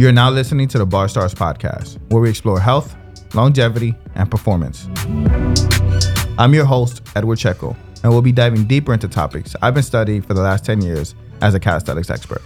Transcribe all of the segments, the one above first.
You're now listening to the Bar Stars podcast, where we explore health, longevity, and performance. I'm your host, Edward Checo, and we'll be diving deeper into topics I've been studying for the last 10 years as a calisthenics expert.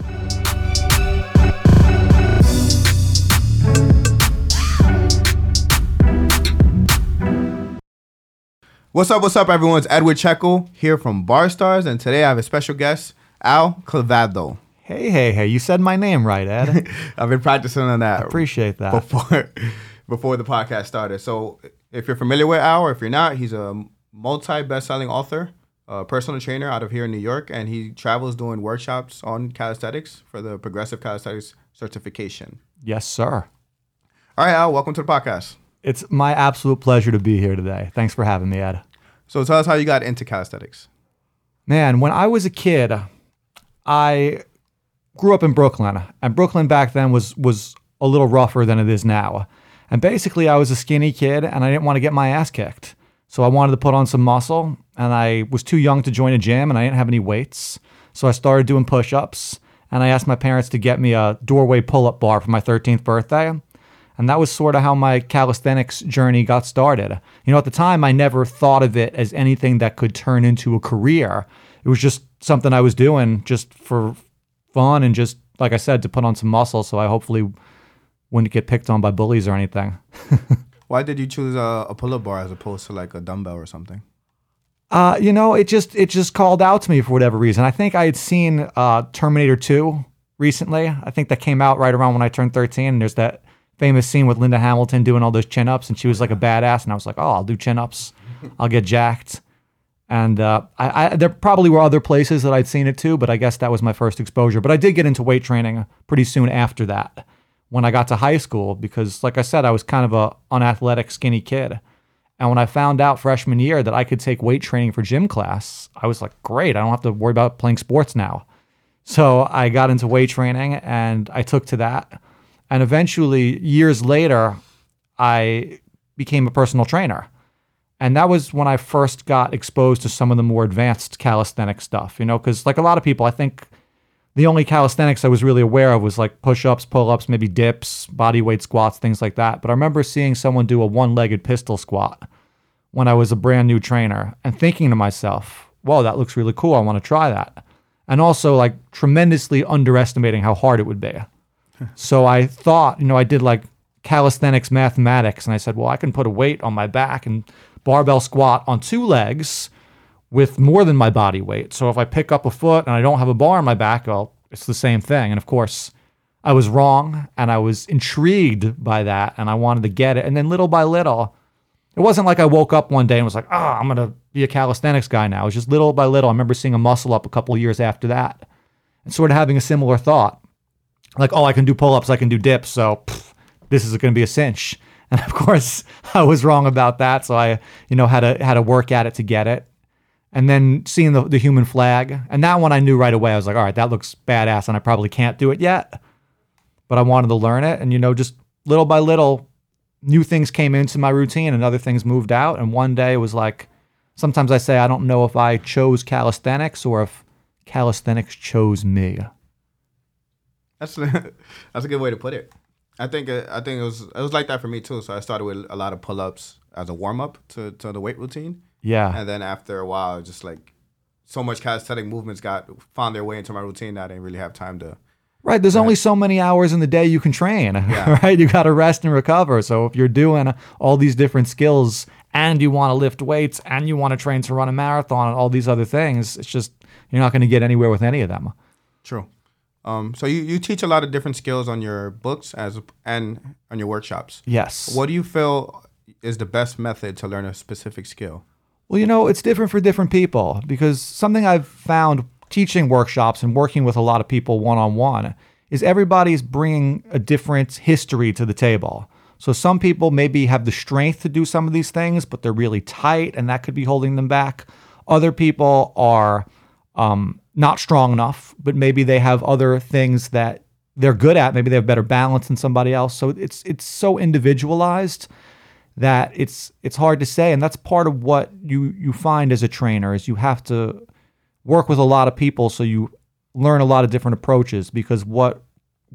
What's up, what's up, everyone? It's Edward Checo here from Bar Stars, and today I have a special guest, Al Kavadlo. Hey, hey, hey! You said my name right, Ed. I've been practicing on that I Appreciate that. before before the podcast started. So if you're familiar with Al, or if you're not, he's a multi best-selling author, a personal trainer out of here in New York, and he travels doing workshops on calisthenics for the Progressive Calisthenics certification. Yes, sir. All right, Al, welcome to the podcast. It's my absolute pleasure to be here today. Thanks for having me, Ed. So tell us how you got into calisthenics. Man, when I was a kid, I grew up in Brooklyn, and Brooklyn back then was was a little rougher than it is now. And basically, I was a skinny kid, and I didn't want to get my ass kicked. So I wanted to put on some muscle, and I was too young to join a gym, and I didn't have any weights. So I started doing push-ups, and I asked my parents to get me a doorway pull-up bar for my 13th birthday. And that was sort of how my calisthenics journey got started. You know, at the time, I never thought of it as anything that could turn into a career. It was just something I was doing just for fun and just, like I said, to put on some muscle so I hopefully wouldn't get picked on by bullies or anything. Why did you choose a, a pull-up bar as opposed to like a dumbbell or something? Uh, you know, it just it just called out to me for whatever reason. I think I had seen uh, Terminator 2 recently. I think that came out right around when I turned 13. And there's that famous scene with Linda Hamilton doing all those chin ups, and she was like a badass. And I was like, oh, I'll do chin ups. I'll get jacked. And uh, I, I, there probably were other places that I'd seen it too, but I guess that was my first exposure. But I did get into weight training pretty soon after that when I got to high school because, like I said, I was kind of a unathletic, skinny kid. And when I found out freshman year that I could take weight training for gym class, I was like, great, I don't have to worry about playing sports now. So I got into weight training and I took to that. And eventually, years later, I became a personal trainer. And that was when I first got exposed to some of the more advanced calisthenic stuff, you know, because like a lot of people, I think the only calisthenics I was really aware of was like push ups, pull ups, maybe dips, body weight squats, things like that. But I remember seeing someone do a one legged pistol squat when I was a brand new trainer and thinking to myself, whoa, that looks really cool. I want to try that. And also like tremendously underestimating how hard it would be. so I thought, you know, I did like calisthenics mathematics and I said, well, I can put a weight on my back and barbell squat on two legs with more than my body weight. So if I pick up a foot and I don't have a bar on my back, well, it's the same thing. And of course, I was wrong and I was intrigued by that and I wanted to get it. And then little by little, it wasn't like I woke up one day and was like, oh, I'm going to be a calisthenics guy now. It was just little by little. I remember seeing a muscle up a couple years after that and sort of having a similar thought. Like, oh, I can do pull ups, I can do dips. So pff, this is going to be a cinch. And of course, I was wrong about that. So I, you know, had to had to work at it to get it. And then seeing the, the human flag, and that one I knew right away. I was like, all right, that looks badass, and I probably can't do it yet, but I wanted to learn it. And you know, just little by little, new things came into my routine, and other things moved out. And one day it was like, sometimes I say I don't know if I chose calisthenics or if calisthenics chose me. That's that's a good way to put it. I think it, I think it was it was like that for me too. So I started with a lot of pull ups as a warm up to, to the weight routine, Yeah. and then after a while, just like so much calisthenic movements got found their way into my routine that I didn't really have time to. Right. There's only so many hours in the day you can train, right? You got to rest and recover. So if you're doing all these different skills and you want to lift weights and you want to train to run a marathon and all these other things, it's just, you're not going to get anywhere with any of them. True. Um, so you, you teach a lot of different skills on your books as and on your workshops. Yes. What do you feel is the best method to learn a specific skill? Well, you know, it's different for different people because something I've found teaching workshops and working with a lot of people one on one is everybody's bringing a different history to the table. So some people maybe have the strength to do some of these things, but they're really tight and that could be holding them back. Other people are um, not strong enough, but maybe they have other things that they're good at. Maybe they have better balance than somebody else. So it's it's so individualized that it's it's hard to say, and that's part of what you you find as a trainer is you have to work with a lot of people so you learn a lot of different approaches because what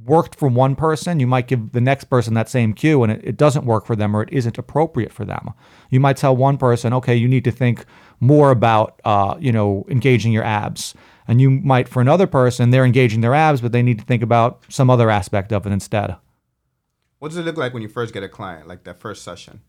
worked for one person, you might give the next person that same cue and it, it doesn't work for them or it isn't appropriate for them. You might tell one person, okay, you need to think more about, uh, you know, engaging your abs. And you might, for another person, they're engaging their abs, but they need to think about some other aspect of it instead. What does it look like when you first get a client, like that first session?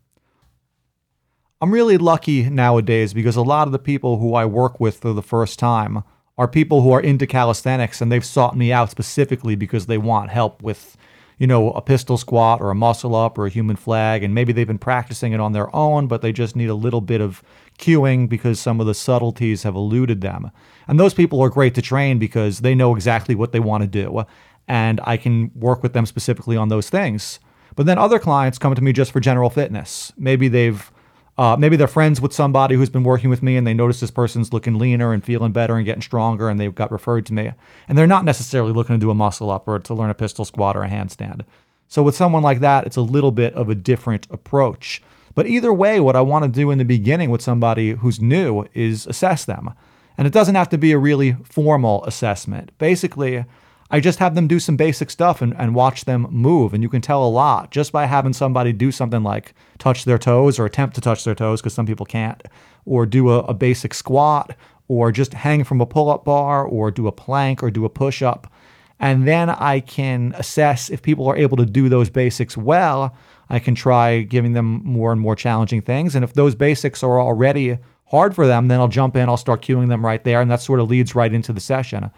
I'm really lucky nowadays because a lot of the people who I work with for the first time are people who are into calisthenics and they've sought me out specifically because they want help with, you know, a pistol squat or a muscle up or a human flag. And maybe they've been practicing it on their own, but they just need a little bit of cueing because some of the subtleties have eluded them. And those people are great to train because they know exactly what they want to do. And I can work with them specifically on those things. But then other clients come to me just for general fitness. Maybe they've uh, maybe they're friends with somebody who's been working with me and they notice this person's looking leaner and feeling better and getting stronger and they've got referred to me. And they're not necessarily looking to do a muscle up or to learn a pistol squat or a handstand. So with someone like that, it's a little bit of a different approach. But either way, what I want to do in the beginning with somebody who's new is assess them. And it doesn't have to be a really formal assessment. Basically, I just have them do some basic stuff and, and watch them move. And you can tell a lot just by having somebody do something like touch their toes or attempt to touch their toes, because some people can't, or do a, a basic squat, or just hang from a pull up bar, or do a plank, or do a push up. And then I can assess if people are able to do those basics well. I can try giving them more and more challenging things. And if those basics are already hard for them, then I'll jump in, I'll start cueing them right there. And that sort of leads right into the session.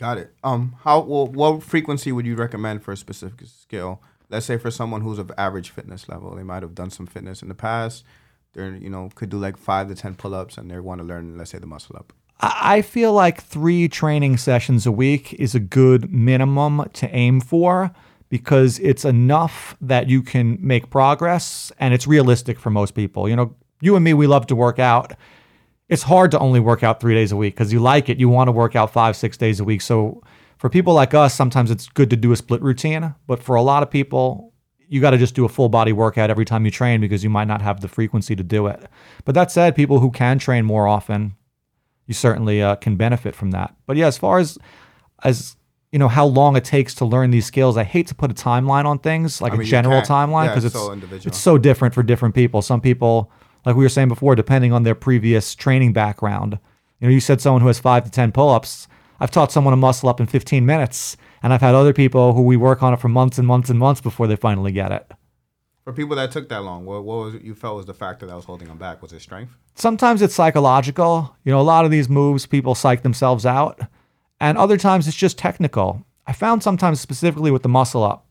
Got it. Um, how well, what frequency would you recommend for a specific skill? Let's say for someone who's of average fitness level, they might have done some fitness in the past. They're you know could do like five to ten pull-ups, and they want to learn, let's say, the muscle up. I feel like three training sessions a week is a good minimum to aim for because it's enough that you can make progress and it's realistic for most people. You know, you and me, we love to work out it's hard to only work out three days a week because you like it. You want to work out five, six days a week. So for people like us, sometimes it's good to do a split routine. But for a lot of people, you got to just do a full body workout every time you train because you might not have the frequency to do it. But that said, people who can train more often, you certainly uh, can benefit from that. But yeah, as far as as you know how long it takes to learn these skills, I hate to put a timeline on things like I mean, a general timeline because yeah, it's so it's so different for different people. Some people like we were saying before, depending on their previous training background. You know, you said someone who has five to 10 pull ups. I've taught someone to muscle up in 15 minutes, and I've had other people who we work on it for months and months and months before they finally get it. For people that took that long, what, what was you felt was the factor that was holding them back? Was it strength? Sometimes it's psychological. You know, a lot of these moves, people psych themselves out, and other times it's just technical. I found sometimes specifically with the muscle up,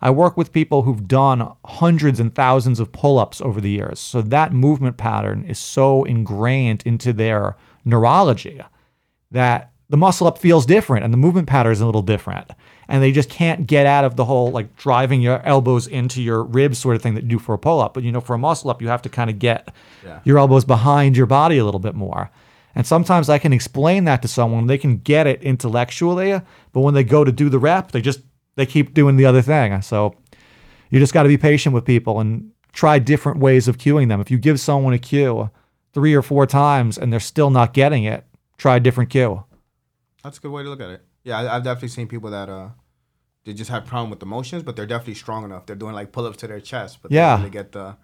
I work with people who've done hundreds and thousands of pull ups over the years. So that movement pattern is so ingrained into their neurology that the muscle up feels different and the movement pattern is a little different. And they just can't get out of the whole like driving your elbows into your ribs sort of thing that you do for a pull up. But you know, for a muscle up, you have to kind of get yeah. your elbows behind your body a little bit more. And sometimes I can explain that to someone, they can get it intellectually, but when they go to do the rep, they just they keep doing the other thing. So you just got to be patient with people and try different ways of cueing them. If you give someone a cue three or four times and they're still not getting it, try a different cue. That's a good way to look at it. Yeah, I've definitely seen people that uh they just have problem with the motions, but they're definitely strong enough. They're doing like pull ups to their chest, but yeah, they get the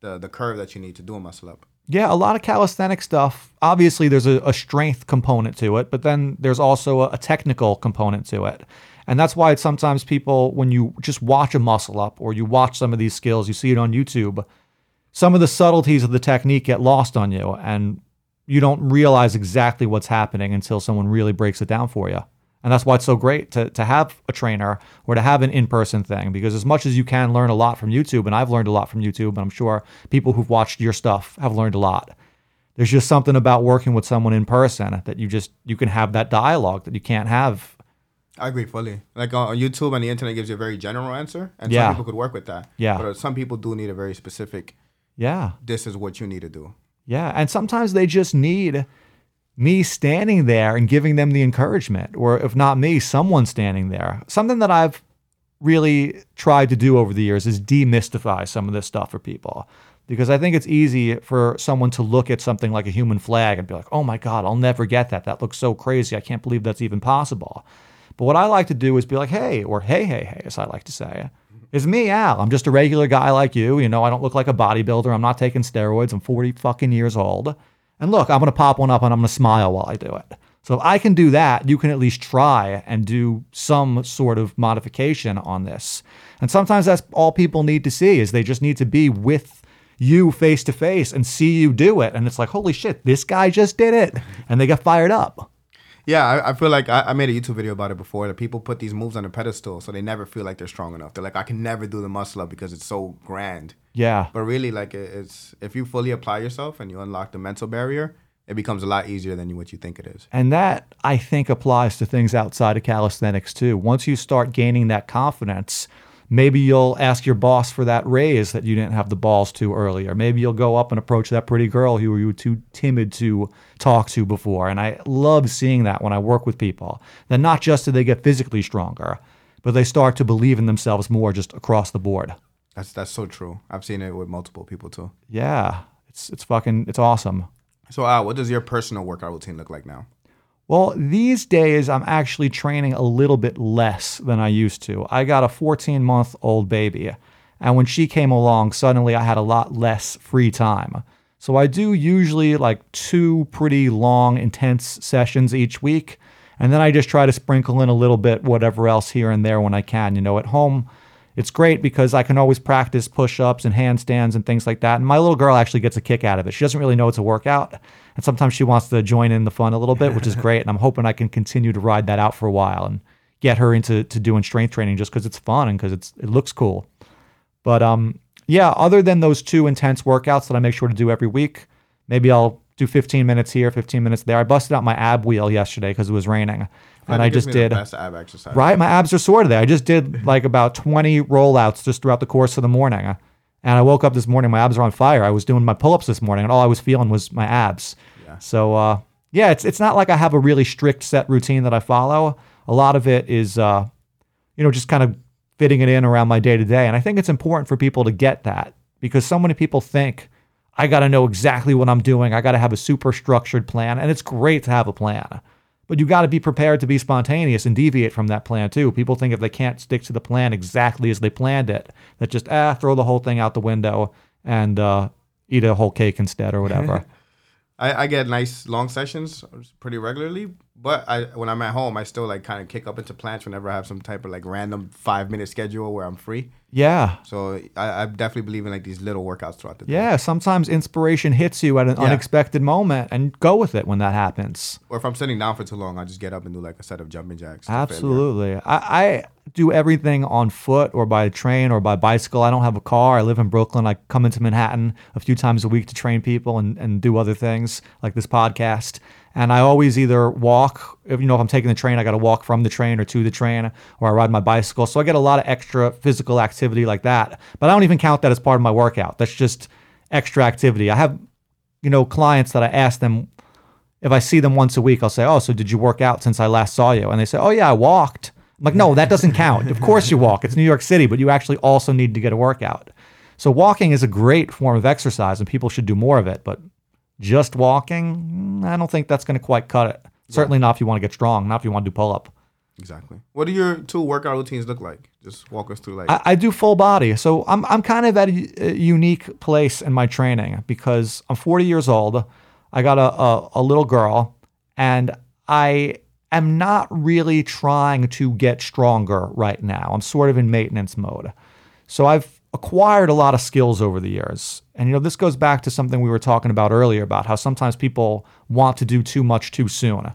the the curve that you need to do a muscle up. Yeah, a lot of calisthenic stuff. Obviously, there's a, a strength component to it, but then there's also a, a technical component to it. And that's why sometimes people, when you just watch a muscle up or you watch some of these skills, you see it on YouTube, some of the subtleties of the technique get lost on you and you don't realize exactly what's happening until someone really breaks it down for you. And that's why it's so great to, to have a trainer or to have an in person thing because as much as you can learn a lot from YouTube, and I've learned a lot from YouTube, and I'm sure people who've watched your stuff have learned a lot. There's just something about working with someone in person that you just you can have that dialogue that you can't have I agree fully. Like on YouTube and the internet gives you a very general answer, and yeah. some people could work with that. Yeah. But uh, some people do need a very specific. Yeah. This is what you need to do. Yeah, and sometimes they just need me standing there and giving them the encouragement, or if not me, someone standing there. Something that I've really tried to do over the years is demystify some of this stuff for people. Because I think it's easy for someone to look at something like a human flag and be like, oh my God, I'll never get that. That looks so crazy. I can't believe that's even possible. But what I like to do is be like, hey, or hey, hey, hey, as I like to say, is me, Al. I'm just a regular guy like you. You know, I don't look like a bodybuilder. I'm not taking steroids. I'm 40 fucking years old. And look, I'm going to pop one up and I'm going to smile while I do it. So if I can do that, you can at least try and do some sort of modification on this. And sometimes that's all people need to see is they just need to be with you face to face and see you do it. And it's like, holy shit, this guy just did it. And they get fired up. Yeah, I, I feel like I, I made a YouTube video about it before that people put these moves on a pedestal so they never feel like they're strong enough. They're like, I can never do the muscle up because it's so grand. Yeah. But really, like it- it's if you fully apply yourself and you unlock the mental barrier, it becomes a lot easier than what you think it is. And that I think applies to things outside of calisthenics too. Once you start gaining that confidence, maybe you'll ask your boss for that raise that you didn't have the balls to earlier. Maybe you'll go up and approach that pretty girl who you were too timid to talk to before. And I love seeing that when I work with people. That not just do they get physically stronger, but they start to believe in themselves more just across the board. That's that's so true. I've seen it with multiple people too. Yeah. It's it's fucking it's awesome. So, Al, what does your personal workout routine look like now? Well, these days I'm actually training a little bit less than I used to. I got a 14 month old baby, and when she came along, suddenly I had a lot less free time. So I do usually like two pretty long, intense sessions each week, and then I just try to sprinkle in a little bit whatever else here and there when I can. You know, at home, it's great because I can always practice push ups and handstands and things like that. And my little girl actually gets a kick out of it. She doesn't really know it's a workout. And sometimes she wants to join in the fun a little bit, which is great. And I'm hoping I can continue to ride that out for a while and get her into to doing strength training just because it's fun and because it's it looks cool. But um, yeah, other than those two intense workouts that I make sure to do every week, maybe I'll do 15 minutes here, 15 minutes there. I busted out my ab wheel yesterday because it was raining, and I just did. best ab exercise. Right, my abs are sore today. I just did like about 20 rollouts just throughout the course of the morning. And I woke up this morning, my abs are on fire. I was doing my pull-ups this morning, and all I was feeling was my abs. Yeah. So uh, yeah, it's it's not like I have a really strict set routine that I follow. A lot of it is, uh, you know, just kind of fitting it in around my day to day. And I think it's important for people to get that because so many people think I got to know exactly what I'm doing. I got to have a super structured plan, and it's great to have a plan. But you got to be prepared to be spontaneous and deviate from that plan too. People think if they can't stick to the plan exactly as they planned it, that just ah throw the whole thing out the window and uh, eat a whole cake instead or whatever. I, I get nice long sessions pretty regularly, but I when I'm at home, I still like kind of kick up into plans whenever I have some type of like random five minute schedule where I'm free. yeah, So I, I definitely believe in like these little workouts throughout the day. yeah. Sometimes inspiration hits you at an Yeah. unexpected moment, and go with it when that happens. Or if I'm sitting down for too long, I just get up and do like a set of jumping jacks. Absolutely. I, I do everything on foot or by train or by bicycle. I don't have a car. I live in Brooklyn. I come into Manhattan a few times a week to train people and, and do other things like this podcast. And I always either walk, if you know, if I'm taking the train, I got to walk from the train or to the train, or I ride my bicycle. So I get a lot of extra physical activity like that. But I don't even count that as part of my workout. That's just extra activity. I have, you know, clients that I ask them if I see them once a week, I'll say, "Oh, so did you work out since I last saw you?" And they say, "Oh yeah, I walked." I'm like, "No, that doesn't count. of course you walk. It's New York City, but you actually also need to get a workout." So walking is a great form of exercise, and people should do more of it. But just walking, mm, I don't think that's going to quite cut it. Certainly not if you want to get strong. Not if you want to do pull up. Exactly. What do your two workout routines look like? Just walk us through like I, I do full body. So I'm, I'm kind of at a, a unique place in my training because I'm 40 years old. I got a, a, a little girl, and I am not really trying to get stronger right now. I'm sort of in maintenance mode. So I've acquired a lot of skills over the years. And you know, this goes back to something we were talking about earlier about how sometimes people want to do too much too soon.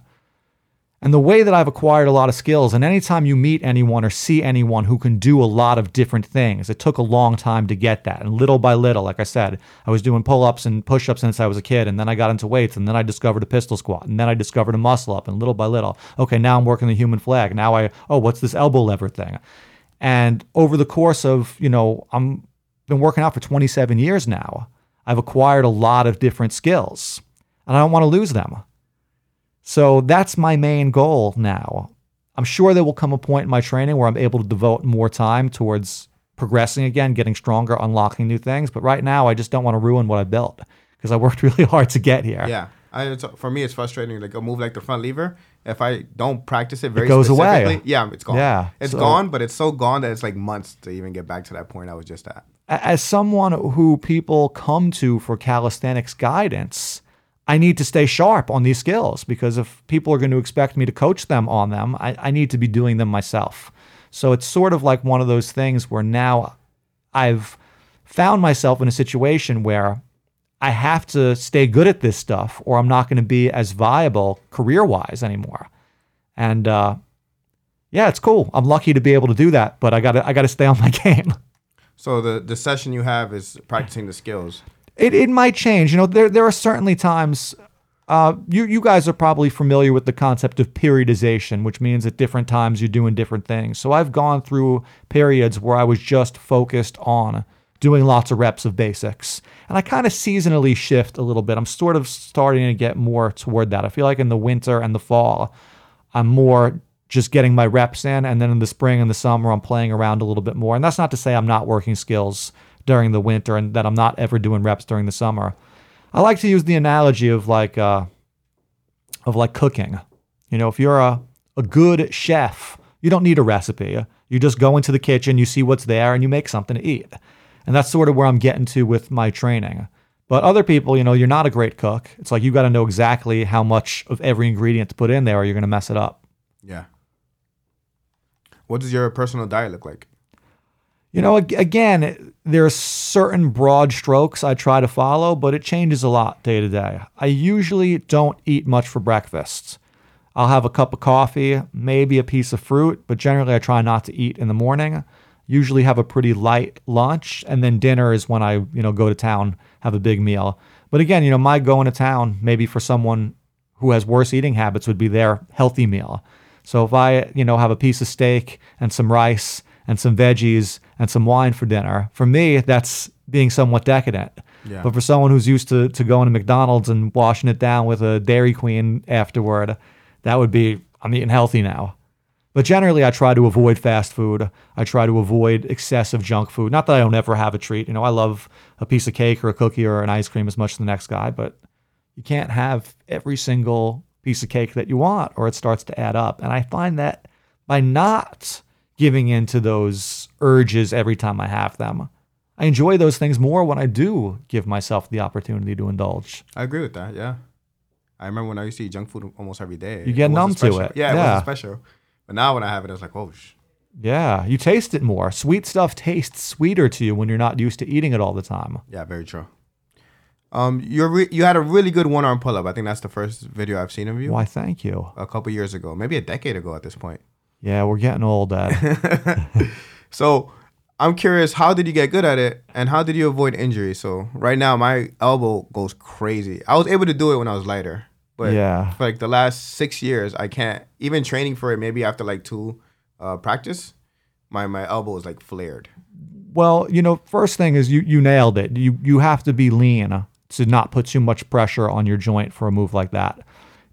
And the way that I've acquired a lot of skills, and anytime you meet anyone or see anyone who can do a lot of different things, it took a long time to get that. And little by little, like I said, I was doing pull ups and push ups since I was a kid. And then I got into weights. And then I discovered a pistol squat. And then I discovered a muscle up. And little by little, okay, now I'm working the human flag. Now I, oh, what's this elbow lever thing? And over the course of, you know, I'm been working out for 27 years now. I've acquired a lot of different skills. And I don't want to lose them. So that's my main goal now. I'm sure there will come a point in my training where I'm able to devote more time towards progressing again, getting stronger, unlocking new things. But right now, I just don't want to ruin what I built because I worked really hard to get here. yeah. I, for me, it's frustrating. Like a move like the front lever, if I don't practice it very goes away. specifically, yeah, it's gone. Yeah, it's so- gone, but it's so gone that it's like months to even get back to that point I was just at. As someone who people come to for calisthenics guidance, I need to stay sharp on these skills because if people are going to expect me to coach them on them, I, I need to be doing them myself. So it's sort of like one of those things where now I've found myself in a situation where I have to stay good at this stuff or I'm not going to be as viable career wise anymore. And uh, yeah, it's cool. I'm lucky to be able to do that, but I got to I got to stay on my game. So the the session you have is practicing the skills. It, it might change. You know, there there are certainly times. Uh, you you guys are probably familiar with the concept of periodization, which means at different times you're doing different things. So I've gone through periods where I was just focused on doing lots of reps of basics, and I kind of seasonally shift a little bit. I'm sort of starting to get more toward that. I feel like in the winter and the fall, I'm more just getting my reps in, and then in the spring and the summer, I'm playing around a little bit more. And that's not to say I'm not working skills during the winter and that I'm not ever doing reps during the summer. I like to use the analogy of like uh, of like cooking. You know, if you're a, a good chef, you don't need a recipe. You just go into the kitchen, you see what's there, and you make something to eat. And that's sort of where I'm getting to with my training. But other people, you know, you're not a great cook. It's like you got to know exactly how much of every ingredient to put in there or you're going to mess it up. Yeah. What does your personal diet look like? You know, again, there are certain broad strokes I try to follow, but it changes a lot day to day. I usually don't eat much for breakfast. I'll have a cup of coffee, maybe a piece of fruit, but generally I try not to eat in the morning. Usually have a pretty light lunch, and then dinner is when I, you know, go to town, have a big meal. But again, you know, my going to town, maybe for someone who has worse eating habits, would be their healthy meal. So if I, you know, have a piece of steak and some rice and some veggies and some wine for dinner, for me, that's being somewhat decadent. Yeah. But for someone who's used to, to going to McDonald's and washing it down with a Dairy Queen afterward, that would be, I'm eating healthy now. But generally, I try to avoid fast food. I try to avoid excessive junk food. Not that I don't ever have a treat. You know, I love a piece of cake or a cookie or an ice cream as much as the next guy, but you can't have every single piece of cake that you want or it starts to add up. And I find that by not giving in to those urges every time I have them, I enjoy those things more when I do give myself the opportunity to indulge. I agree with that. Yeah. I remember when I used to eat junk food almost every day. You get numb to it. Yeah, it Yeah. wasn't special. But now when I have it, it's like, oh, sh- Yeah, you taste it more. Sweet stuff tastes sweeter to you when you're not used to eating it all the time. yeah, very true. Um, you're re- you had a really good one arm pull up. I think that's the first video I've seen of you Why, thank you. a couple years ago, maybe a decade ago at this point. Yeah, we're getting old, Dad. So I'm curious, how did you get good at it, and how did you avoid injury? So right now, my elbow goes crazy. I was able to do it when I was lighter, but Yeah. for like the last six years, I can't. Even training for it, maybe after like two uh, practice, my my elbow is like flared. Well, you know, first thing is you you nailed it. You you have to be lean to not put too much pressure on your joint for a move like that.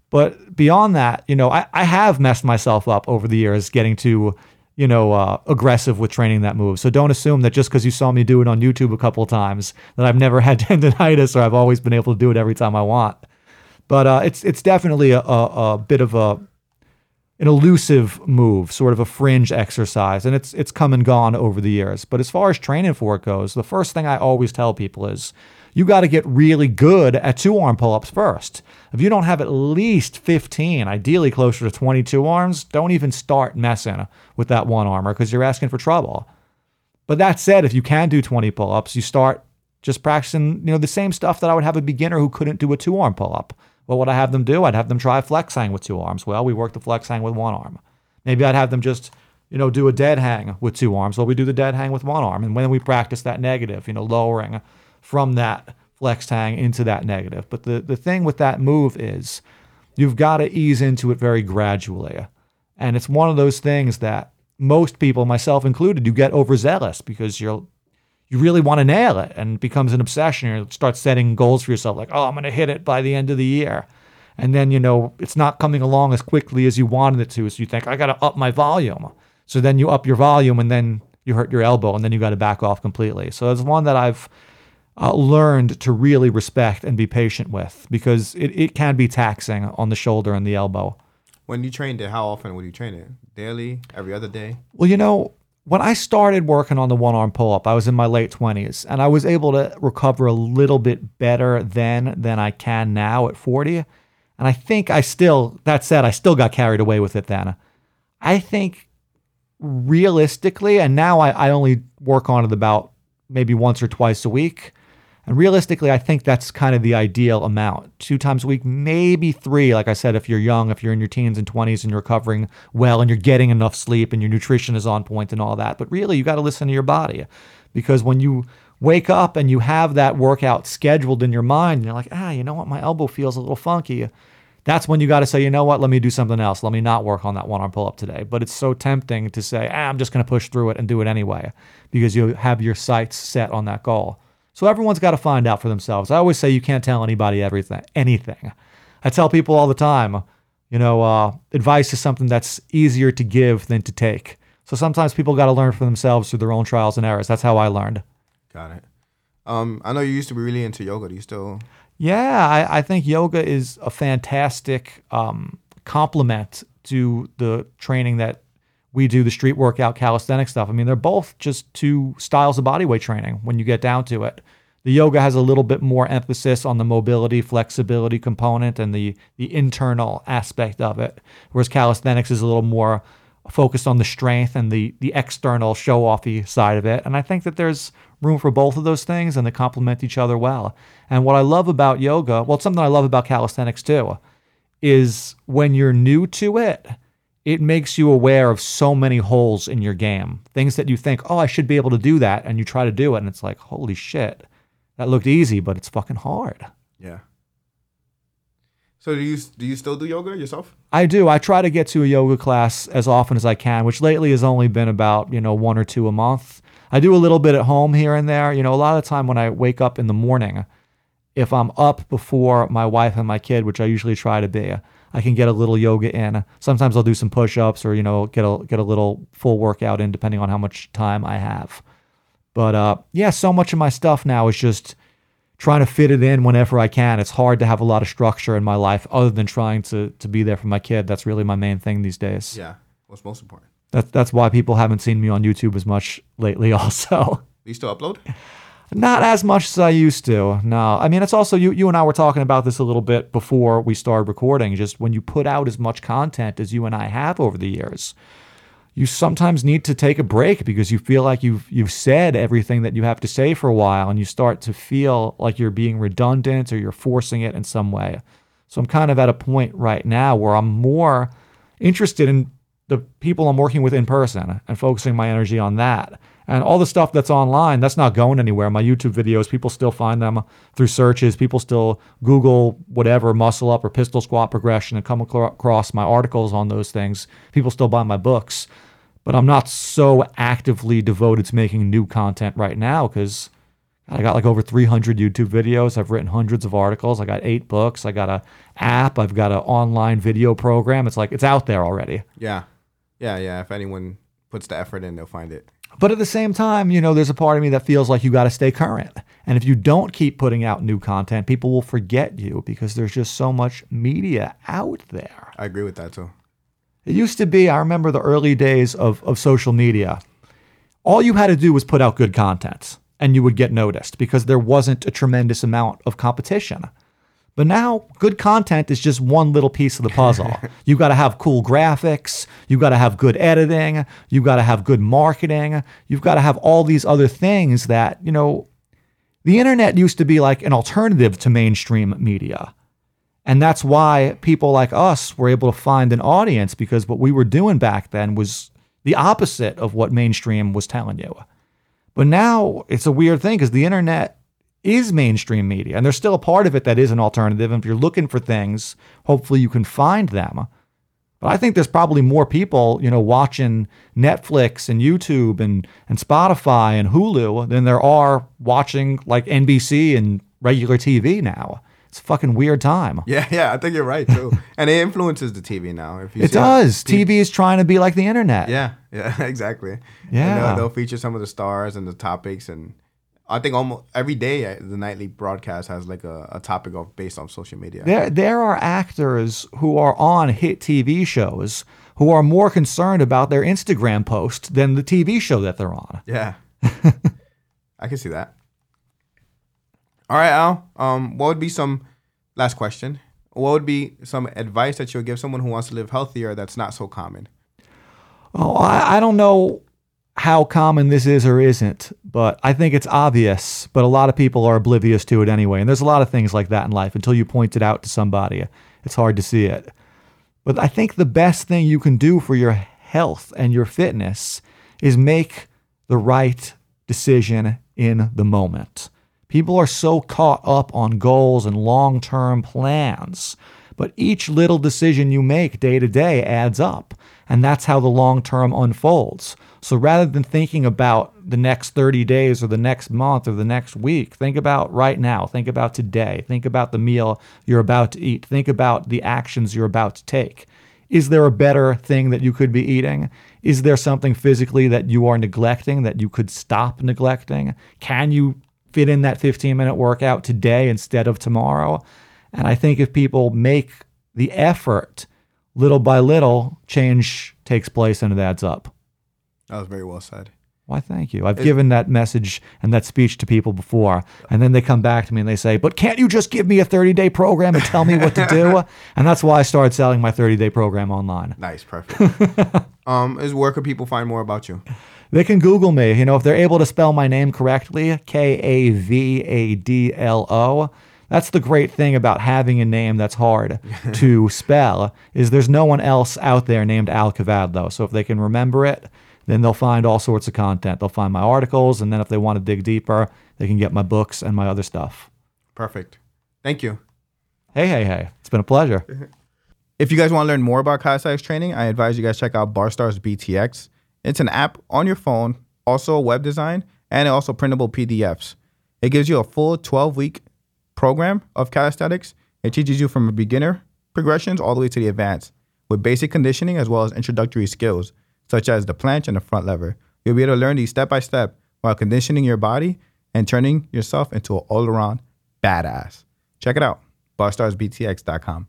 But beyond that, you know, I, I have messed myself up over the years getting too, you know, uh, aggressive with training that move. So don't assume that just because you saw me do it on YouTube a couple of times that I've never had tendonitis or I've always been able to do it every time I want. But uh, it's it's definitely a, a, a bit of a an elusive move, sort of a fringe exercise, and it's it's come and gone over the years. But as far as training for it goes, the first thing I always tell people is you got to get really good at two arm pull ups first. If you don't have at least 15, ideally closer to 22 arms, don't even start messing with that one armor because you're asking for trouble. But that said, if you can do 20 pull ups, you start just practicing, you know, the same stuff that I would have a beginner who couldn't do a two arm pull up. What would I have them do? I'd have them try a flex hang with two arms. Well, we work the flex hang with one arm. Maybe I'd have them just, you know, do a dead hang with two arms. Well, we do the dead hang with one arm. And when we practice that negative, you know, lowering from that flex hang into that negative. But the, the thing with that move is you've got to ease into it very gradually. And it's one of those things that most people, myself included, you get overzealous because you're you really want to nail it and it becomes an obsession. You start setting goals for yourself, like, oh, I'm going to hit it by the end of the year. And then, you know, it's not coming along as quickly as you wanted it to. So you think, I got to up my volume. So then you up your volume and then you hurt your elbow and then you got to back off completely. So it's one that I've uh, learned to really respect and be patient with because it, it can be taxing on the shoulder and the elbow. When you trained it, how often would you train it? Daily, every other day? Well, you know, when I started working on the one arm pull up, I was in my late 20s and I was able to recover a little bit better then than I can now at 40. And I think I still, that said, I still got carried away with it then. I think realistically, and now I, I only work on it about maybe once or twice a week. And realistically, I think that's kind of the ideal amount. Two times a week, maybe three. Like I said, if you're young, if you're in your teens and 20s and you're recovering well and you're getting enough sleep and your nutrition is on point and all that. But really, you got to listen to your body because when you wake up and you have that workout scheduled in your mind and you're like, ah, you know what, my elbow feels a little funky. That's when you got to say, you know what, let me do something else. Let me not work on that one arm pull up today. But it's so tempting to say, ah, I'm just going to push through it and do it anyway because you have your sights set on that goal. So everyone's got to find out for themselves. I always say you can't tell anybody everything, anything. I tell people all the time, you know, uh, advice is something that's easier to give than to take. So sometimes people got to learn for themselves through their own trials and errors. That's how I learned. Got it. Um, I know you used to be really into yoga. Do you still? Yeah, I, I think yoga is a fantastic um, complement to the training that we do the street workout calisthenic stuff. I mean, they're both just two styles of bodyweight training when you get down to it. The yoga has a little bit more emphasis on the mobility, flexibility component and the the internal aspect of it, whereas calisthenics is a little more focused on the strength and the the external show-offy side of it. And I think that there's room for both of those things and they complement each other well. And what I love about yoga, well, something I love about calisthenics too, is when you're new to it, it makes you aware of so many holes in your game. Things that you think, oh, I should be able to do that. And you try to do it. And it's like, holy shit, that looked easy, but it's fucking hard. Yeah. So do you do you still do yoga yourself? I do. I try to get to a yoga class as often as I can, which lately has only been about, you know, one or two a month. I do a little bit at home here and there. You know, a lot of the time when I wake up in the morning, if I'm up before my wife and my kid, which I usually try to be, I can get a little yoga in. Sometimes I'll do some push-ups or you know get a get a little full workout in depending on how much time I have. But uh, yeah, so much of my stuff now is just trying to fit it in whenever I can. It's hard to have a lot of structure in my life other than trying to to be there for my kid. That's really my main thing these days. Yeah. What's most important? That's that's why people haven't seen me on YouTube as much lately. Also. You still upload? Not as much as I used to. No. I mean, it's also you you and I were talking about this a little bit before we started recording. Just when you put out as much content as you and I have over the years, you sometimes need to take a break because you feel like you've you've said everything that you have to say for a while and you start to feel like you're being redundant or you're forcing it in some way. So I'm kind of at a point right now where I'm more interested in the people I'm working with in person and focusing my energy on that and all the stuff that's online, that's not going anywhere. My YouTube videos, people still find them through searches. People still Google whatever, muscle up or pistol squat progression and come across my articles on those things. People still buy my books. But I'm not so actively devoted to making new content right now because I got like over 300 YouTube videos. I've written hundreds of articles. I got eight books. I got a app. I've got an online video program. It's like it's out there already. Yeah. Yeah, yeah. If anyone puts the effort in, they'll find it. But at the same time, you know, there's a part of me that feels like you got to stay current. And if you don't keep putting out new content, people will forget you because there's just so much media out there. I agree with that too. It used to be, I remember the early days of, of social media. All you had to do was put out good content and you would get noticed because there wasn't a tremendous amount of competition. But now, good content is just one little piece of the puzzle. You've got to have cool graphics. You've got to have good editing. You've got to have good marketing. You've got to have all these other things that, you know, the internet used to be like an alternative to mainstream media. And that's why people like us were able to find an audience because what we were doing back then was the opposite of what mainstream was telling you. But now it's a weird thing because the internet is mainstream media. And there's still a part of it that is an alternative. And if you're looking for things, hopefully you can find them. But I think there's probably more people, you know, watching Netflix and YouTube and, and Spotify and Hulu than there are watching like NBC and regular TV now. It's a fucking weird time. Yeah, yeah, I think you're right too. and it influences the TV now. If you it does. TV is trying to be like the internet. Yeah, yeah, exactly. Uh, yeah, they'll, they'll feature some of the stars and the topics and I think almost every day uh, the nightly broadcast has like a, a topic of based on social media. There, there are actors who are on hit TV shows who are more concerned about their Instagram post than the TV show that they're on. Yeah. I can see that. All right, Al. Um, what would be some last question? What would be some advice that you would give someone who wants to live healthier that's not so common? Oh, I, I don't know how common this is or isn't, but I think it's obvious. But a lot of people are oblivious to it anyway. And there's a lot of things like that in life. Until you point it out to somebody, it's hard to see it. But I think the best thing you can do for your health and your fitness is make the right decision in the moment. People are so caught up on goals and long term plans, but each little decision you make day to day adds up. And that's how the long term unfolds. So rather than thinking about the next 30 days or the next month or the next week, think about right now. Think about today. Think about the meal you're about to eat. Think about the actions you're about to take. Is there a better thing that you could be eating? Is there something physically that you are neglecting that you could stop neglecting? Can you fit in that 15 minute workout today instead of tomorrow? And I think if people make the effort little by little, change takes place and it adds up. That was very well said. Why, thank you. I've given that message and that speech to people before, and then they come back to me and they say, But can't you just give me a 30 day program and tell me what to do? and that's why I started selling my 30 day program online. Nice, perfect. um, is where could people find more about you? They can Google me. You know, if they're able to spell my name correctly, K A V A D L O. That's the great thing about having a name that's hard to spell is there's no one else out there named Al Kavadlo. So if they can remember it, then they'll find all sorts of content. They'll find my articles, and then if they want to dig deeper, they can get my books and my other stuff. Perfect. Thank you. Hey, hey, hey. It's been a pleasure. If you guys want to learn more about calisthenics training, I advise you guys check out BarStars BTX. It's an app on your phone, also a web design, and also printable PDFs. It gives you a full 12 week program of calisthenics. It teaches you from a beginner progressions all the way to the advanced with basic conditioning as well as introductory skills such as the planche and the front lever. You'll be able to learn these step by step while conditioning your body and turning yourself into an all around badass. Check it out, barstarsbtx.com.